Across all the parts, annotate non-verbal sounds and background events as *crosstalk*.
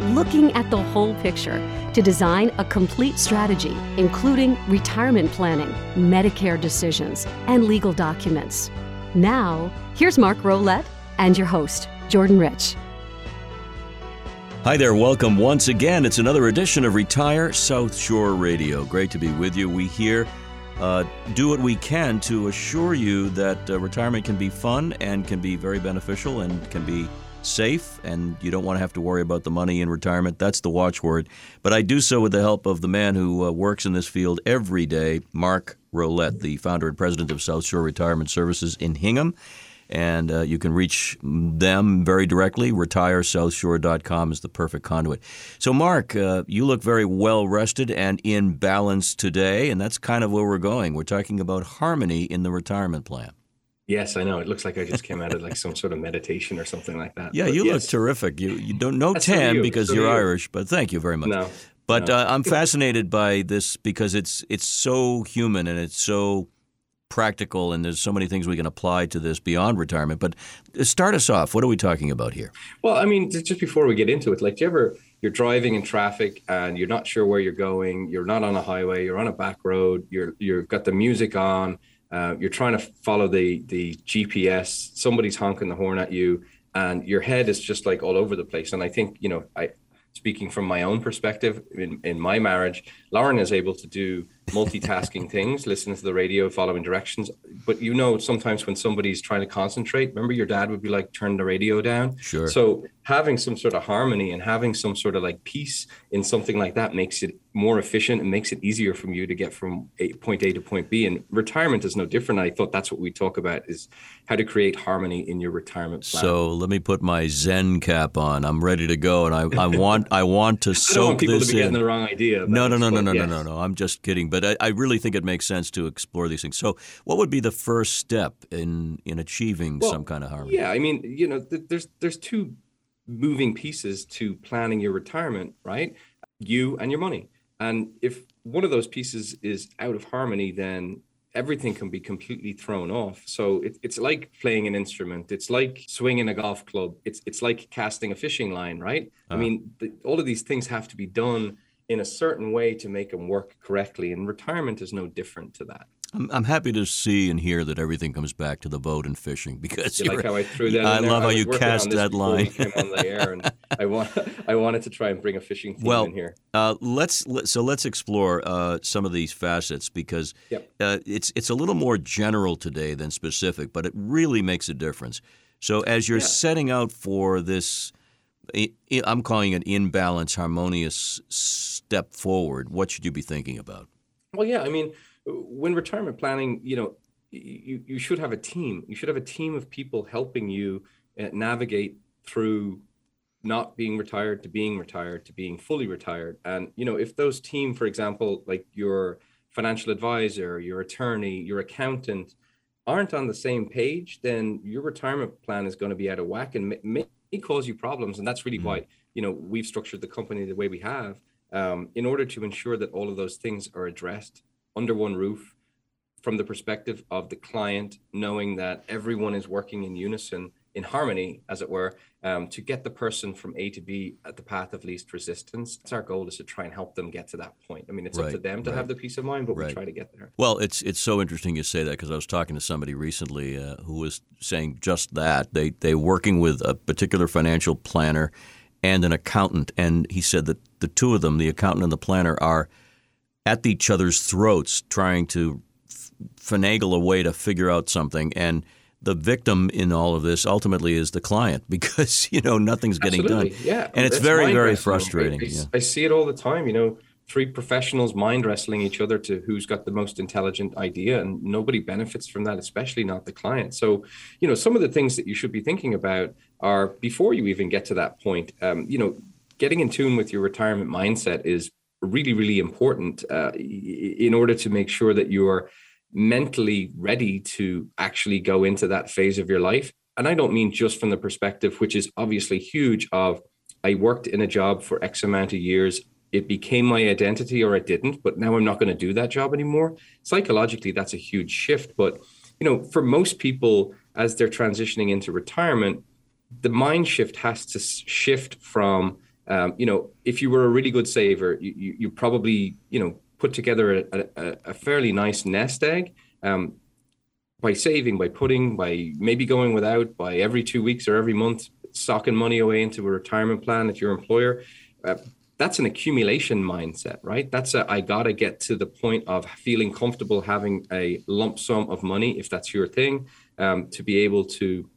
Looking at the whole picture to design a complete strategy, including retirement planning, Medicare decisions, and legal documents. Now, here's Mark Rolette and your host, Jordan Rich. Hi there, welcome once again. It's another edition of Retire South Shore Radio. Great to be with you. We here uh, do what we can to assure you that uh, retirement can be fun and can be very beneficial and can be safe, and you don't want to have to worry about the money in retirement. That's the watchword. But I do so with the help of the man who uh, works in this field every day, Mark Rolette, the founder and president of South Shore Retirement Services in Hingham and uh, you can reach them very directly. RetireSouthShore.com is the perfect conduit. So, Mark, uh, you look very well rested and in balance today, and that's kind of where we're going. We're talking about harmony in the retirement plan. Yes, I know. It looks like I just came out of like some sort of meditation or something like that. Yeah, but you yes. look terrific. You you don't know ten you. because so you're you. Irish, but thank you very much. No, but no. Uh, I'm fascinated by this because it's it's so human and it's so practical, and there's so many things we can apply to this beyond retirement. But start us off. What are we talking about here? Well, I mean, just before we get into it, like, do you ever you're driving in traffic and you're not sure where you're going, you're not on a highway, you're on a back road, you're you've got the music on, uh, you're trying to follow the the GPS, somebody's honking the horn at you, and your head is just like all over the place. And I think you know, I speaking from my own perspective in, in my marriage, Lauren is able to do multitasking things, listening to the radio, following directions. But you know, sometimes when somebody's trying to concentrate, remember your dad would be like, turn the radio down. Sure. So having some sort of harmony and having some sort of like peace in something like that makes it more efficient and makes it easier from you to get from a, point A to point B. And retirement is no different. I thought that's what we talk about is how to create harmony in your retirement plan. So let me put my Zen cap on. I'm ready to go, and I, I want I want to soak *laughs* I don't want people this to be in. getting the wrong idea. No, no, no, no, no, no, no, no. I'm just kidding. But I, I really think it makes sense to explore these things. So, what would be the first step in in achieving well, some kind of harmony? Yeah, I mean, you know, th- there's there's two moving pieces to planning your retirement, right? You and your money. And if one of those pieces is out of harmony, then everything can be completely thrown off. So it, it's like playing an instrument. It's like swinging a golf club. It's it's like casting a fishing line, right? Uh-huh. I mean, the, all of these things have to be done in a certain way to make them work correctly, and retirement is no different to that. I'm, I'm happy to see and hear that everything comes back to the boat and fishing *laughs* because you like how I threw that. I love how you cast that line. on the air, and *laughs* I want I wanted to try and bring a fishing theme well, in here. Uh, let's so let's explore uh, some of these facets because yep. uh, it's it's a little more general today than specific, but it really makes a difference. So as you're yeah. setting out for this. I'm calling it in balance, harmonious step forward. What should you be thinking about? Well, yeah, I mean, when retirement planning, you know, you, you should have a team. You should have a team of people helping you uh, navigate through not being retired to being retired to being fully retired. And, you know, if those team, for example, like your financial advisor, your attorney, your accountant aren't on the same page, then your retirement plan is going to be out of whack and may, may cause you problems. And that's really mm-hmm. why, you know, we've structured the company the way we have um, in order to ensure that all of those things are addressed under one roof from the perspective of the client, knowing that everyone is working in unison, in harmony, as it were, um, to get the person from A to B at the path of least resistance. That's our goal is to try and help them get to that point. I mean, it's right, up to them to right. have the peace of mind, but right. we try to get there. Well, it's it's so interesting you say that because I was talking to somebody recently uh, who was saying just that they they working with a particular financial planner and an accountant, and he said that the two of them, the accountant and the planner, are at each other's throats trying to f- finagle a way to figure out something and the victim in all of this ultimately is the client *laughs* because you know nothing's getting Absolutely. done yeah and it's That's very very frustrating I, I, yeah. I see it all the time you know three professionals mind wrestling each other to who's got the most intelligent idea and nobody benefits from that especially not the client so you know some of the things that you should be thinking about are before you even get to that point um, you know getting in tune with your retirement mindset is really really important uh, in order to make sure that you're mentally ready to actually go into that phase of your life. And I don't mean just from the perspective, which is obviously huge, of I worked in a job for X amount of years. It became my identity or it didn't, but now I'm not going to do that job anymore. Psychologically, that's a huge shift. But, you know, for most people, as they're transitioning into retirement, the mind shift has to shift from, um, you know, if you were a really good saver, you, you, you probably, you know, put together a, a, a fairly nice nest egg um, by saving, by putting, by maybe going without, by every two weeks or every month, socking money away into a retirement plan at your employer. Uh, that's an accumulation mindset, right? That's a I gotta get to the point of feeling comfortable having a lump sum of money, if that's your thing, um, to be able to.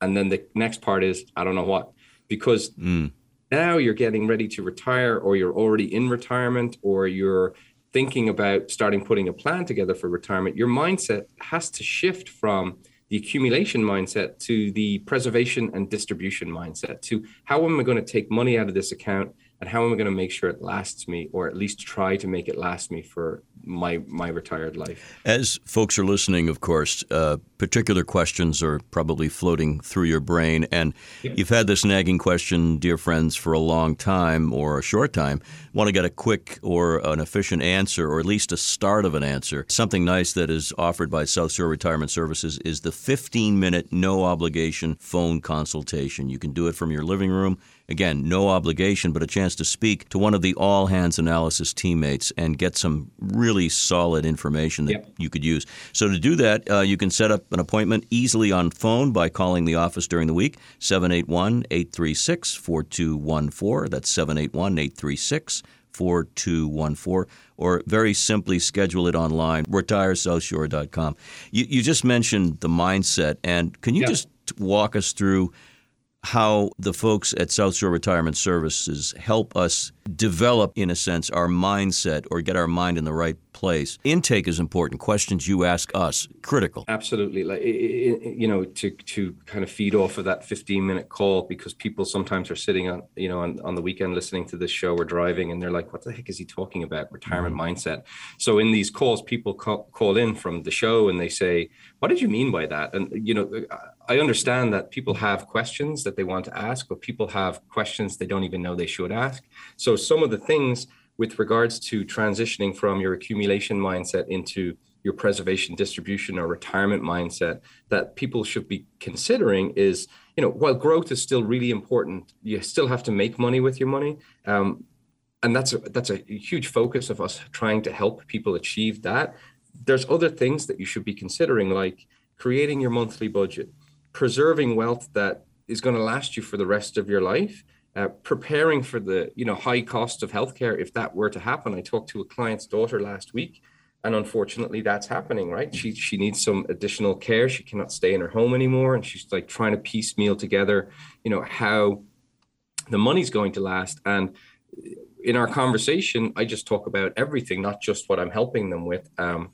And then the next part is I don't know what, because mm. now you're getting ready to retire, or you're already in retirement, or you're thinking about starting putting a plan together for retirement, your mindset has to shift from the accumulation mindset to the preservation and distribution mindset to how am I going to take money out of this account and how am I going to make sure it lasts me, or at least try to make it last me for my my retired life? As folks are listening, of course, uh, particular questions are probably floating through your brain, and you've had this nagging question, dear friends, for a long time or a short time. Want to get a quick or an efficient answer, or at least a start of an answer. Something nice that is offered by South Shore Retirement Services is the 15 minute no obligation phone consultation. You can do it from your living room. Again, no obligation, but a chance to speak to one of the all hands analysis teammates and get some really solid information that yep. you could use. So, to do that, uh, you can set up an appointment easily on phone by calling the office during the week, 781 836 4214. That's 781 836 4214 or very simply schedule it online retiresouthshore.com you, you just mentioned the mindset and can you just walk us through how the folks at South Shore Retirement Services help us develop, in a sense, our mindset or get our mind in the right place. Intake is important. Questions you ask us critical. Absolutely, like you know, to to kind of feed off of that 15 minute call because people sometimes are sitting on you know on, on the weekend listening to this show or driving and they're like, what the heck is he talking about? Retirement mm-hmm. mindset. So in these calls, people call, call in from the show and they say, what did you mean by that? And you know, I understand that people have questions that they want to ask, but people have questions they don't even know they should ask. So some of the things with regards to transitioning from your accumulation mindset into your preservation distribution or retirement mindset that people should be considering is you know while growth is still really important you still have to make money with your money um, and that's a, that's a huge focus of us trying to help people achieve that there's other things that you should be considering like creating your monthly budget preserving wealth that is going to last you for the rest of your life uh, preparing for the you know high cost of healthcare if that were to happen. I talked to a client's daughter last week, and unfortunately, that's happening. Right, she she needs some additional care. She cannot stay in her home anymore, and she's like trying to piecemeal together, you know, how the money's going to last. And in our conversation, I just talk about everything, not just what I'm helping them with. Um,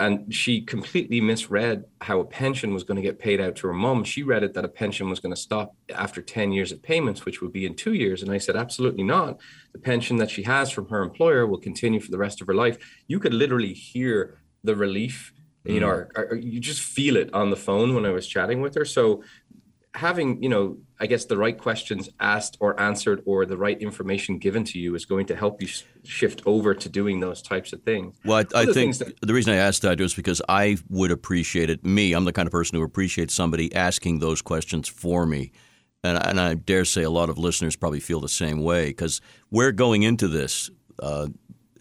and she completely misread how a pension was going to get paid out to her mom. She read it that a pension was going to stop after 10 years of payments, which would be in two years. And I said, absolutely not. The pension that she has from her employer will continue for the rest of her life. You could literally hear the relief, mm. you know, or, or you just feel it on the phone when I was chatting with her. So having, you know, I guess the right questions asked or answered or the right information given to you is going to help you sh- shift over to doing those types of things. Well, I, I think that- the reason I asked that is because I would appreciate it. Me, I'm the kind of person who appreciates somebody asking those questions for me. And, and I dare say a lot of listeners probably feel the same way because we're going into this uh,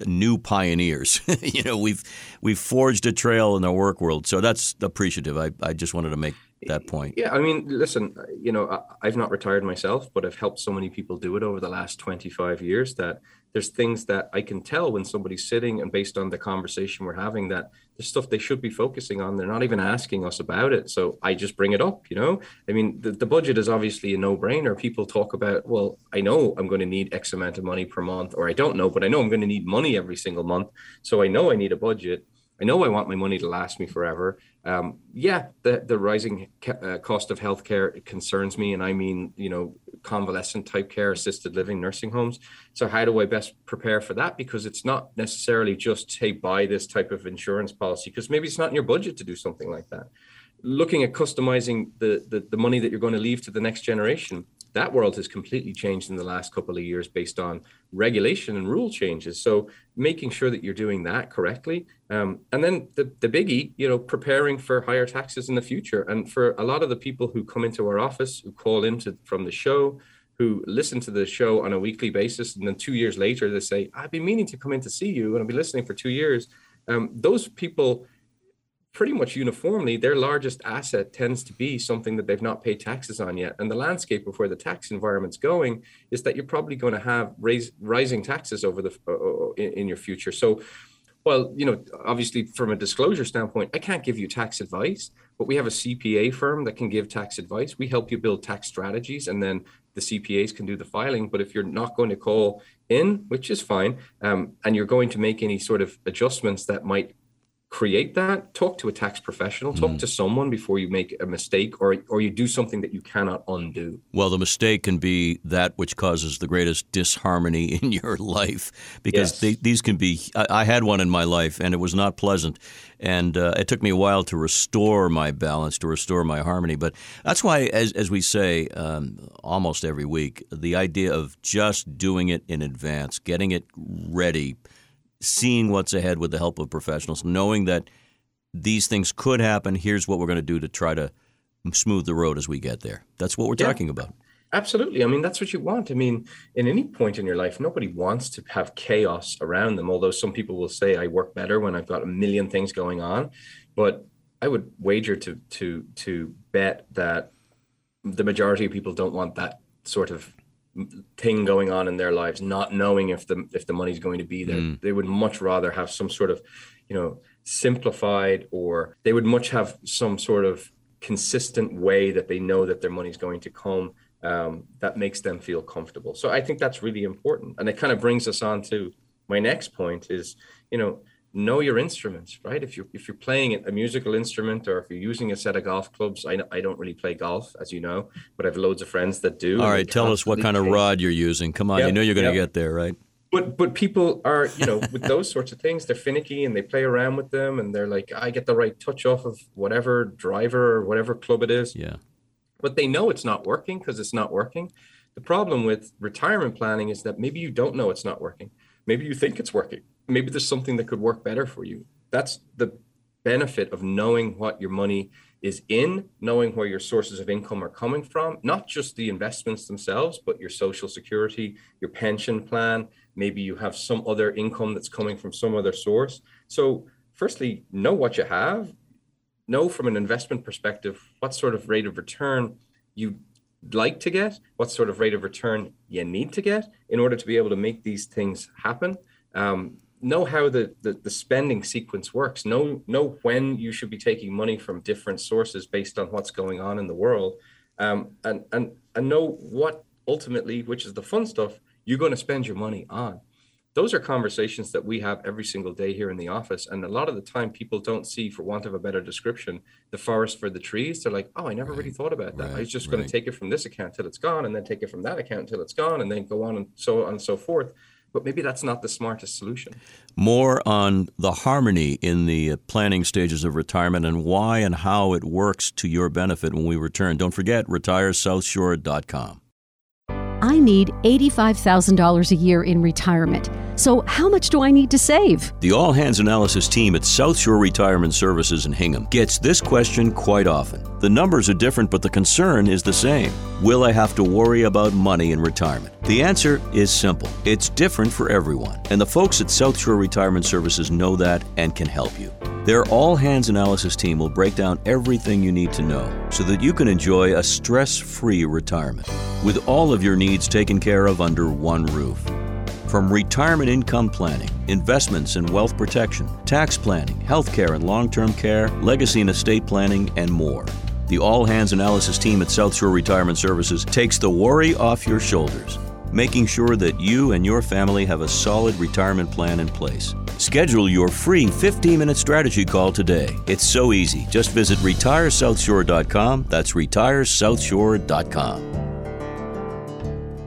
new pioneers. *laughs* you know, we've we've forged a trail in the work world, so that's appreciative. I, I just wanted to make that point. Yeah, I mean, listen, you know, I've not retired myself, but I've helped so many people do it over the last 25 years that there's things that I can tell when somebody's sitting and based on the conversation we're having that there's stuff they should be focusing on. They're not even asking us about it. So I just bring it up, you know? I mean, the, the budget is obviously a no brainer. People talk about, well, I know I'm going to need X amount of money per month, or I don't know, but I know I'm going to need money every single month. So I know I need a budget I know I want my money to last me forever. Um, yeah, the the rising ca- uh, cost of healthcare concerns me, and I mean, you know, convalescent type care, assisted living, nursing homes. So how do I best prepare for that? Because it's not necessarily just hey, buy this type of insurance policy, because maybe it's not in your budget to do something like that. Looking at customizing the, the the money that you're going to leave to the next generation that world has completely changed in the last couple of years based on regulation and rule changes. So making sure that you're doing that correctly, um, and then the the biggie, you know, preparing for higher taxes in the future. And for a lot of the people who come into our office, who call into from the show, who listen to the show on a weekly basis, and then two years later they say, "I've been meaning to come in to see you, and I've been listening for two years." Um, those people pretty much uniformly, their largest asset tends to be something that they've not paid taxes on yet. And the landscape of where the tax environment's going is that you're probably going to have raise, rising taxes over the uh, uh, in, in your future. So, well, you know, obviously from a disclosure standpoint, I can't give you tax advice, but we have a CPA firm that can give tax advice. We help you build tax strategies, and then the CPAs can do the filing. But if you're not going to call in, which is fine, um, and you're going to make any sort of adjustments that might create that talk to a tax professional talk mm. to someone before you make a mistake or or you do something that you cannot undo well the mistake can be that which causes the greatest disharmony *laughs* in your life because yes. they, these can be I, I, had one in my life and it was not pleasant and uh, it took me a while to restore my balance to restore my harmony but that's why as, as we say um, almost every week the idea of just doing it in advance getting it ready seeing what's ahead with the help of professionals, knowing that these things could happen. Here's what we're going to do to try to smooth the road as we get there. That's what we're yeah, talking about. Absolutely. I mean, that's what you want. I mean, in any point in your life, nobody wants to have chaos around them. Although some people will say, I work better when I've got a million things going on. But I would wager to to to bet that the majority of people don't want that sort of thing going on in their lives, not knowing if the if the money's going to be there. Mm. They would much rather have some sort of, you know, simplified or they would much have some sort of consistent way that they know that their money's going to come um, that makes them feel comfortable. So I think that's really important. And it kind of brings us on to my next point is, you know, know your instruments, right? If you're if you're playing a musical instrument or if you're using a set of golf clubs, I I don't really play golf, as you know, but I have loads of friends that do. All right, tell us what kind of rod you're using. Come on, yep, you know you're going to yep. get there, right? But but people are you know with *laughs* those sorts of things, they're finicky and they play around with them, and they're like, I get the right touch off of whatever driver or whatever club it is. Yeah. But they know it's not working because it's not working. The problem with retirement planning is that maybe you don't know it's not working. Maybe you think it's working maybe there's something that could work better for you. That's the benefit of knowing what your money is in, knowing where your sources of income are coming from, not just the investments themselves, but your social security, your pension plan. Maybe you have some other income that's coming from some other source. So, firstly, know what you have, know from an investment perspective what sort of rate of return you'd like to get, what sort of rate of return you need to get in order to be able to make these things happen. Um, know how the, the, the spending sequence works. Know know when you should be taking money from different sources based on what's going on in the world. Um, and and and know what ultimately which is the fun stuff you're going to spend your money on. Those are conversations that we have every single day here in the office. And a lot of the time people don't see for want of a better description the forest for the trees. They're like oh i never right. really thought about that. Right. i was just right. going to take it from this account till it's gone and then take it from that account till it's gone and then go on and so on and so forth but maybe that's not the smartest solution. More on the harmony in the uh, planning stages of retirement and why and how it works to your benefit when we return. Don't forget, retiresouthshore.com. I need $85,000 a year in retirement. So, how much do I need to save? The All Hands Analysis team at South Shore Retirement Services in Hingham gets this question quite often. The numbers are different, but the concern is the same. Will I have to worry about money in retirement? The answer is simple it's different for everyone, and the folks at South Shore Retirement Services know that and can help you. Their all hands analysis team will break down everything you need to know so that you can enjoy a stress free retirement with all of your needs taken care of under one roof. From retirement income planning, investments and wealth protection, tax planning, healthcare and long term care, legacy and estate planning, and more. The All Hands Analysis team at South Shore Retirement Services takes the worry off your shoulders making sure that you and your family have a solid retirement plan in place. Schedule your free 15 minute strategy call today. It's so easy. Just visit retiresouthshore.com. That's retiresouthshore.com.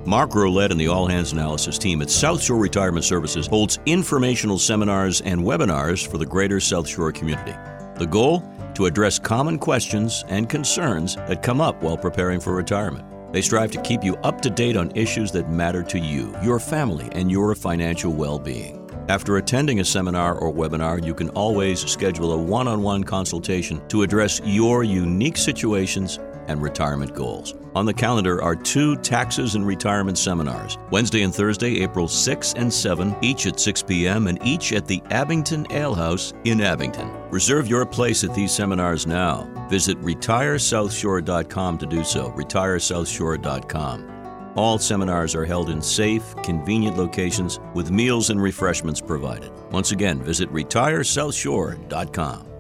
Mark Rolette and the All Hands Analysis team at South Shore Retirement Services holds informational seminars and webinars for the greater South Shore community. The goal? To address common questions and concerns that come up while preparing for retirement. They strive to keep you up to date on issues that matter to you, your family, and your financial well being. After attending a seminar or webinar, you can always schedule a one on one consultation to address your unique situations and retirement goals. On the calendar are two taxes and retirement seminars Wednesday and Thursday, April 6 and 7, each at 6 p.m., and each at the Abington Ale House in Abington. Reserve your place at these seminars now. Visit retiresouthshore.com to do so. Retiresouthshore.com. All seminars are held in safe, convenient locations with meals and refreshments provided. Once again, visit retiresouthshore.com.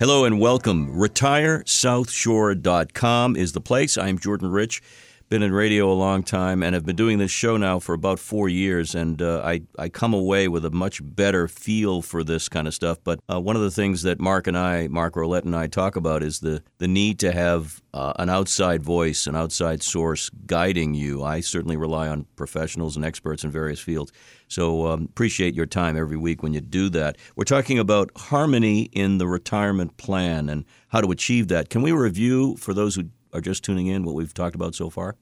Hello and welcome. RetireSouthShore.com is the place. I'm Jordan Rich. Been in radio a long time and have been doing this show now for about four years. And uh, I, I come away with a much better feel for this kind of stuff. But uh, one of the things that Mark and I, Mark Rolette and I talk about is the, the need to have uh, an outside voice, an outside source guiding you. I certainly rely on professionals and experts in various fields. So um, appreciate your time every week when you do that. We're talking about harmony in the retirement plan and how to achieve that. Can we review for those who are just tuning in what we've talked about so far?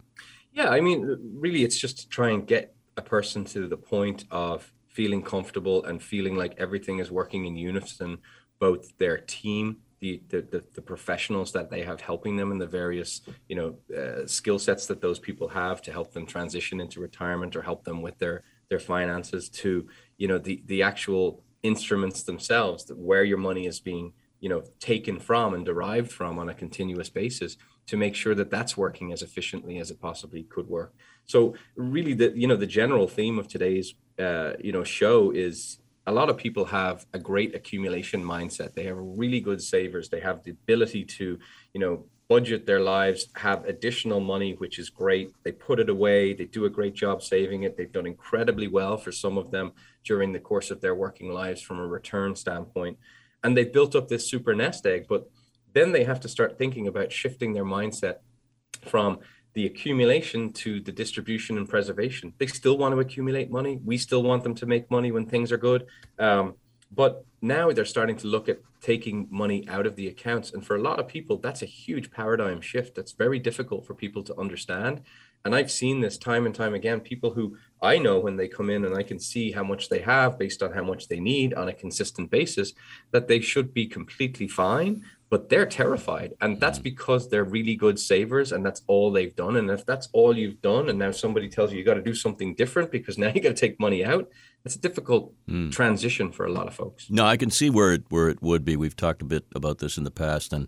Yeah, I mean, really, it's just to try and get a person to the point of feeling comfortable and feeling like everything is working in unison, both their team the, the, the, professionals that they have helping them and the various you know uh, skill sets that those people have to help them transition into retirement or help them with their their finances to you know the the actual instruments themselves where your money is being you know taken from and derived from on a continuous basis to make sure that that's working as efficiently as it possibly could work so really the you know the general theme of today's uh, you know show is a lot of people have a great accumulation mindset they have really good savers they have the ability to you know budget their lives, have additional money, which is great. They put it away. They do a great job saving it. They've done incredibly well for some of them during the course of their working lives from a return standpoint. And they've built up this super nest egg. But then they have to start thinking about shifting their mindset from the accumulation to the distribution and preservation. They still want to accumulate money. We still want them to make money when things are good. Um, but now they're starting to look at taking money out of the accounts. And for a lot of people, that's a huge paradigm shift. That's very difficult for people to understand. And I've seen this time and time again. People who I know when they come in and I can see how much they have based on how much they need on a consistent basis, that they should be completely fine but they're terrified. And that's mm. because they're really good savers and that's all they've done. And if that's all you've done and now somebody tells you you got to do something different because *laughs* now you got to take money out it's a difficult mm. transition for a lot of folks. No i can see where it where it would be. We've talked a bit about this in the past and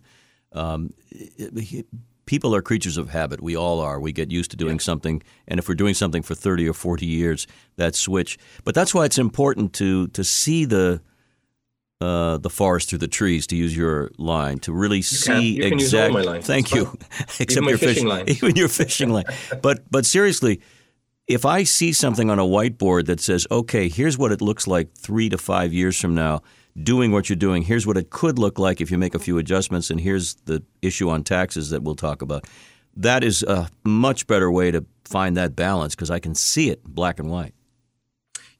um, it, it, people are creatures of habit. We all are. We get used to doing yeah. something and if we're doing something for 30 or 40 years that switch. But that's why it's important to to see the uh, the forest through the trees, to use your line, to really see exactly. Thank you. *laughs* Except your fishing line. Even your fishing line. But but seriously, if I see something on a whiteboard that says, "Okay, here's what it looks like three to five years from now," doing what you're doing. Here's what it could look like if you make a few adjustments, and here's the issue on taxes that we'll talk about. That is a much better way to find that balance because I can see it black and white.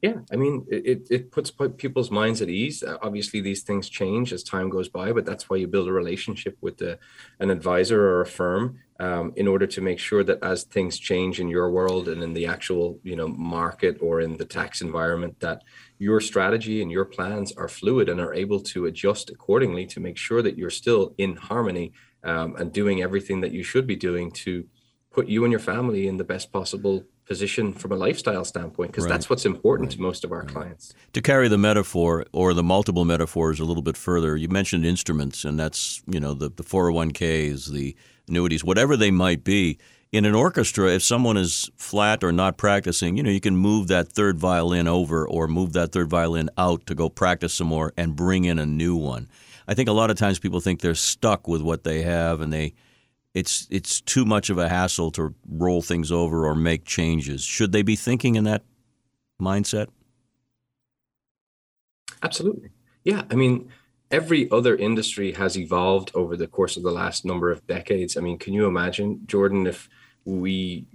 Yeah, I mean, it, it puts people's minds at ease. Uh, obviously, these things change as time goes by, but that's why you build a relationship with the, an advisor or a firm um, in order to make sure that as things change in your world and in the actual, you know, market or in the tax environment, that your strategy and your plans are fluid and are able to adjust accordingly to make sure that you're still in harmony um, and doing everything that you should be doing to put you and your family in the best possible position from a lifestyle standpoint because right. that's what's important right. to most of our right. clients. To carry the metaphor or the multiple metaphors a little bit further, you mentioned instruments, and that's you know the the 401ks, the annuities, whatever they might be. In an orchestra, if someone is flat or not practicing, you know, you can move that third violin over or move that third violin out to go practice some more and bring in a new one. I think a lot of times people think they're stuck with what they have, and they it's it's too much of a hassle to roll things over or make changes. Should they be thinking in that mindset? Absolutely. Yeah. I mean, every other industry has evolved over the course of the last number of decades. I mean, can you imagine, Jordan, if we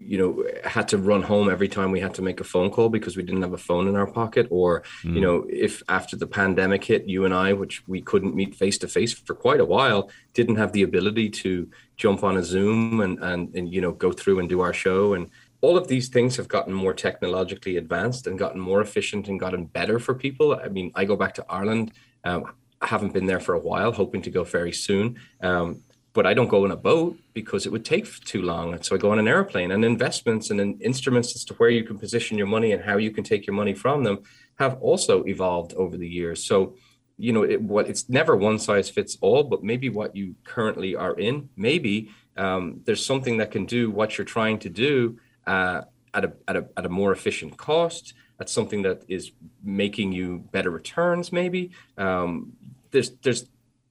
you know had to run home every time we had to make a phone call because we didn't have a phone in our pocket or mm. you know if after the pandemic hit you and I which we couldn't meet face to face for quite a while didn't have the ability to jump on a zoom and and, and you know go through and do our show and all of these things have gotten more technologically advanced and gotten more efficient and gotten better for people. I mean, I go back to Ireland. Um, I haven't been there for a while, hoping to go very soon. Um, but I don't go in a boat because it would take too long. And So I go on an airplane and investments and instruments as to where you can position your money and how you can take your money from them have also evolved over the years. So, you know, it, what it's never one size fits all, but maybe what you currently are in, maybe um, there's something that can do what you're trying to do uh, at, a, at, a, at a more efficient cost. That's something that is making you better returns. Maybe um, there's there's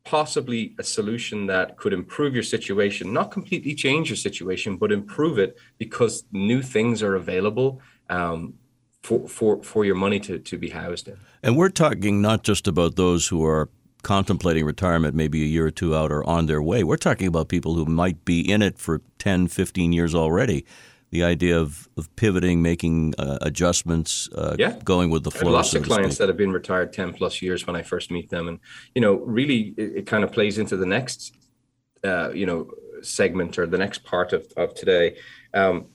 possibly a solution that could improve your situation, not completely change your situation, but improve it because new things are available um, for, for, for your money to, to be housed in. And we're talking not just about those who are contemplating retirement maybe a year or two out or on their way. We're talking about people who might be in it for 10, 15 years already the idea of, of pivoting, making uh, adjustments, uh, yeah. going with the flow. lots so of clients speak. that have been retired 10 plus years when I first meet them. And, you know, really it, it kind of plays into the next, uh, you know, segment or the next part of, of today. Um,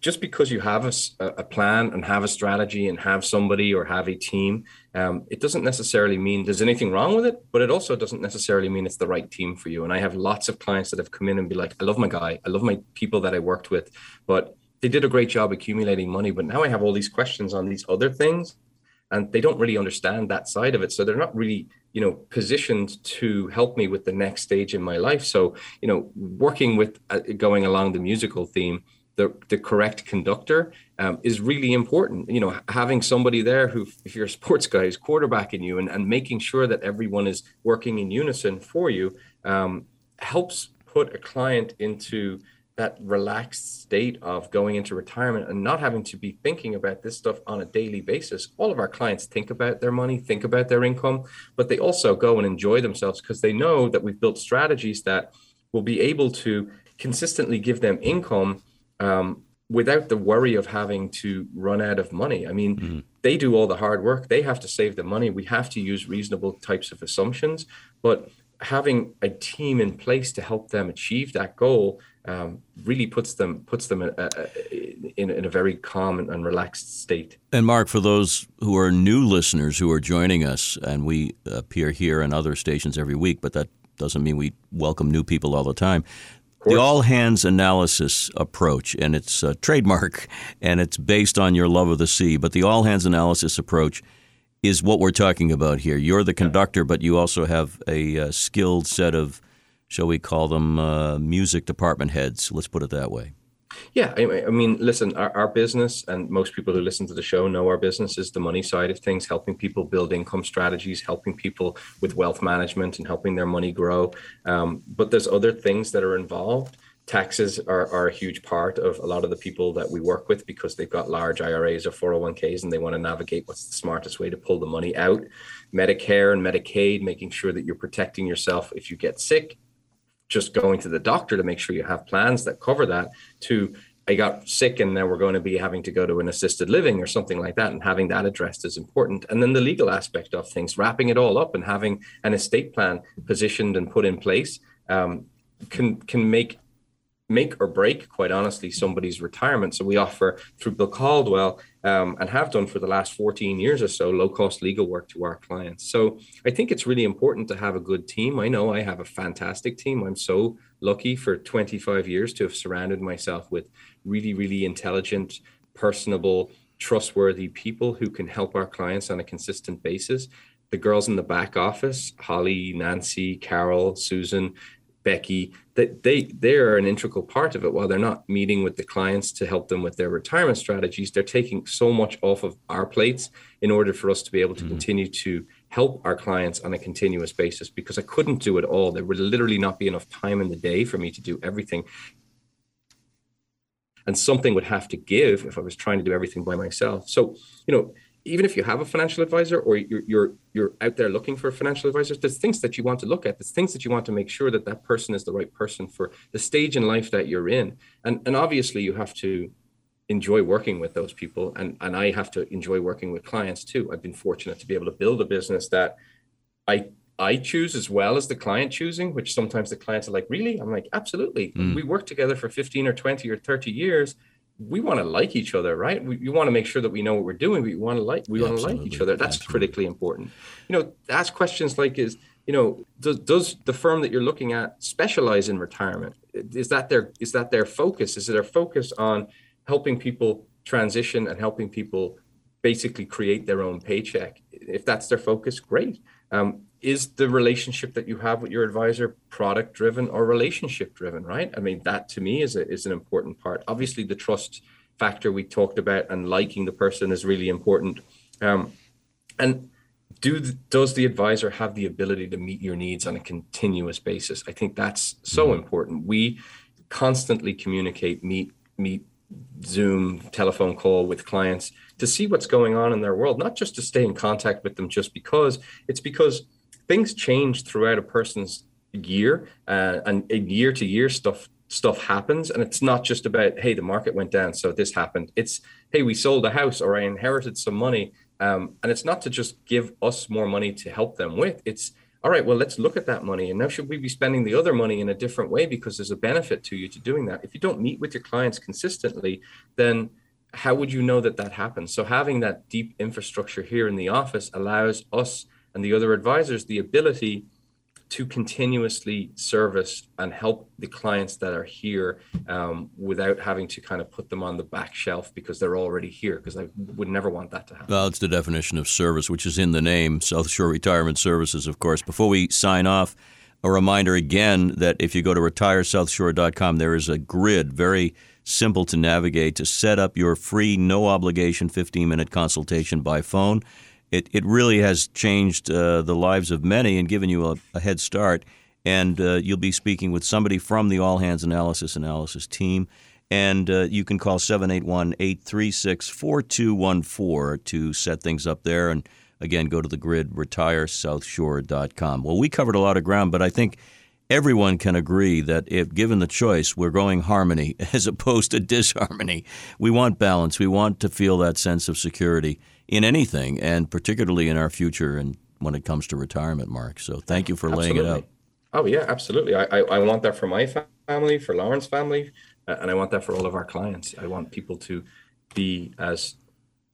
just because you have a, a, plan and have a strategy and have somebody or have a team, um, it doesn't necessarily mean there's anything wrong with it, but it also doesn't necessarily mean it's the right team for you. And I have lots of clients that have come in and be like, I love my guy, I love my people that I worked with, but they did a great job accumulating money. But now I have all these questions on these other things, and they don't really understand that side of it. So they're not really you know positioned to help me with the next stage in my life so you know working with uh, going along the musical theme the, the correct conductor um, is really important. You know, having somebody there who, if you're a sports guy, is quarterbacking you and, and making sure that everyone is working in unison for you um, helps put a client into that relaxed state of going into retirement and not having to be thinking about this stuff on a daily basis. All of our clients think about their money, think about their income, but they also go and enjoy themselves because they know that we've built strategies that will be able to consistently give them income um, without the worry of having to run out of money. I mean, mm-hmm. they do all the hard work. They have to save the money. We have to use reasonable types of assumptions, but having a team in place to help them achieve that goal um, really puts them puts them in, in, in, a very calm and, and relaxed state. And Mark, for those who are new listeners who are joining us, and we appear here and other stations every week, but that doesn't mean we welcome new people all the time the all hands analysis approach, and it's a trademark and it's based on your love of the sea. But the all hands analysis approach is what we're talking about here. You're the conductor, but you also have a, a skilled set of, shall we call them, uh, music department heads. Let's put it that way. Yeah, I, mean, listen, our, our, business, and most people who listen to the show know our business is the money side of things, helping people build income strategies, helping people with wealth management, and helping their money grow. Um, but there's other things that are involved. Taxes are, are a huge part of a lot of the people that we work with because they've got large IRAs or 401ks and they want to navigate what's the smartest way to pull the money out. Medicare and Medicaid, making sure that you're protecting yourself if you get sick just going to the doctor to make sure you have plans that cover that to I got sick and now we're going to be having to go to an assisted living or something like that and having that addressed is important and then the legal aspect of things wrapping it all up and having an estate plan positioned and put in place um, can can make make or break, quite honestly, somebody's retirement. So we offer through Bill Caldwell um, and have done for the last 14 years or so low cost legal work to our clients. So I think it's really important to have a good team. I know I have a fantastic team. I'm so lucky for 25 years to have surrounded myself with really, really intelligent, personable, trustworthy people who can help our clients on a consistent basis the girls in the back office holly nancy carol susan Becky, that they they are an integral part of it. While they're not meeting with the clients to help them with their retirement strategies, they're taking so much off of our plates in order for us to be able to mm-hmm. continue to help our clients on a continuous basis because I couldn't do it all. There would literally not be enough time in the day for me to do everything. And something would have to give if I was trying to do everything by myself. So, you know, even if you have a financial advisor or you're you're you're out there looking for financial advisors, there's things that you want to look at. There's things that you want to make sure that that person is the right person for the stage in life that you're in. And and obviously you have to enjoy working with those people and and I have to enjoy working with clients too. I've been fortunate to be able to build a business that I I choose as well as the client choosing, which sometimes the clients are like, really? I'm like, absolutely. Mm. We work together for 15 or 20 or 30 years. We want to like each other, right? We, we want to make sure that we know what we're doing. We want to like, we yeah, want to like each other. That's absolutely. critically important. You know, ask questions like, is, you know, does, does the firm that you're looking at specialize in retirement? Is that their, is that their focus? Is it their focus on helping people transition and helping people basically create their own paycheck. If that's their focus, great. Um, is the relationship that you have with your advisor product driven or relationship driven? Right. I mean, that to me is a, is an important part. Obviously, the trust factor we talked about and liking the person is really important. Um, and do does the advisor have the ability to meet your needs on a continuous basis? I think that's so mm-hmm. important. We constantly communicate, meet, meet Zoom telephone call with clients to see what's going on in their world, not just to stay in contact with them just because, it's because things change throughout a person's year uh, and year to year stuff stuff happens and it's not just about hey the market went down so this happened it's hey we sold a house or i inherited some money um, and it's not to just give us more money to help them with it's all right, well, let's look at that money. And now, should we be spending the other money in a different way because there's a benefit to you to doing that? If you don't meet with your clients consistently, then how would you know that that happens? So, having that deep infrastructure here in the office allows us and the other advisors the ability to continuously service and help the clients that are here um, without having to kind of put them on the back shelf because they're already here because I would never want that to happen. Well, it's the definition of service, which is in the name, South Shore Retirement Services, of course. Before we sign off, a reminder again that if you go to retiresouthshore.com, there is a grid, very simple to navigate, to set up your free, no obligation 15 minute consultation by phone it, it really has changed uh, the lives of many and given you a, a head start. And uh, you'll be speaking with somebody from the All Hands Analysis Analysis team. And uh, you can call 781 836 4214 to set things up there. And again, go to the grid, retiresouthshore.com. Well, we covered a lot of ground, but I think everyone can agree that if given the choice, we're going harmony *laughs* as opposed to disharmony. We want balance. We want to feel that sense of security in anything, and particularly in our future and when it comes to retirement, Mark. So thank you for absolutely. laying it out. Oh yeah, absolutely. I, I, I want that for my family, for Lauren's family, uh, and I want that for all of our clients. I want people to be as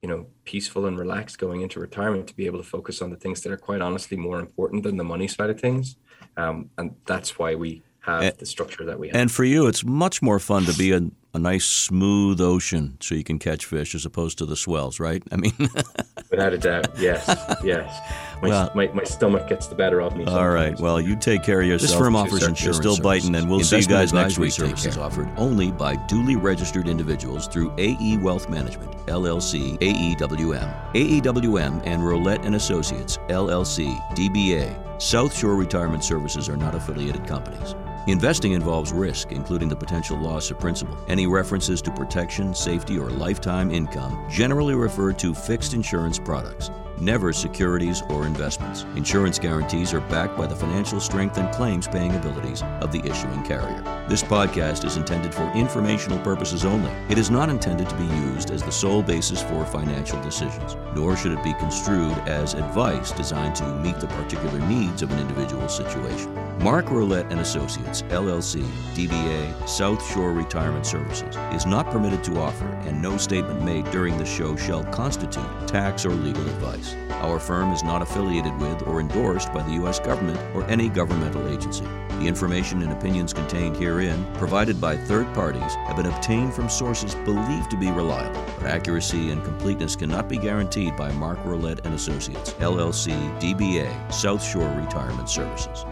you know peaceful and relaxed going into retirement to be able to focus on the things that are quite honestly more important than the money side of things um, and that's why we have and, the structure that we have. And for you, it's much more fun to be a, a nice smooth ocean so you can catch fish as opposed to the swells, right? I mean, *laughs* without a doubt, yes, yes. My, well, my, my, stomach gets the better of me. Sometimes. All right. Well, you take care of yourself. This firm offers insurance. You're still biting, and we'll Investment see you guys next week. Services offered only by duly registered individuals through AE Wealth Management LLC AEWM, AEWM, and Rolette and Associates LLC DBA. South Shore Retirement Services are not affiliated companies. Investing involves risk, including the potential loss of principal. Any references to protection, safety, or lifetime income generally refer to fixed insurance products never securities or investments. Insurance guarantees are backed by the financial strength and claims paying abilities of the issuing carrier. This podcast is intended for informational purposes only. It is not intended to be used as the sole basis for financial decisions, nor should it be construed as advice designed to meet the particular needs of an individual situation. Mark Rolette and Associates, LLC, DBA, South Shore Retirement Services, is not permitted to offer, and no statement made during the show shall constitute tax or legal advice. Our firm is not affiliated with or endorsed by the U.S. government or any governmental agency. The information and opinions contained herein, provided by third parties, have been obtained from sources believed to be reliable, but accuracy and completeness cannot be guaranteed by Mark Rolette and Associates, LLC, DBA, South Shore Retirement Services.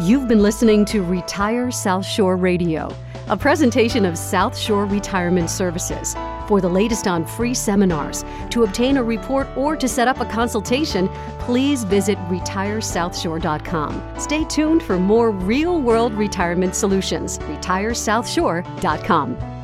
You've been listening to Retire South Shore Radio, a presentation of South Shore Retirement Services For the latest on free seminars, to obtain a report, or to set up a consultation, please visit retiresouthshore.com. Stay tuned for more real world retirement solutions. RetireSouthshore.com.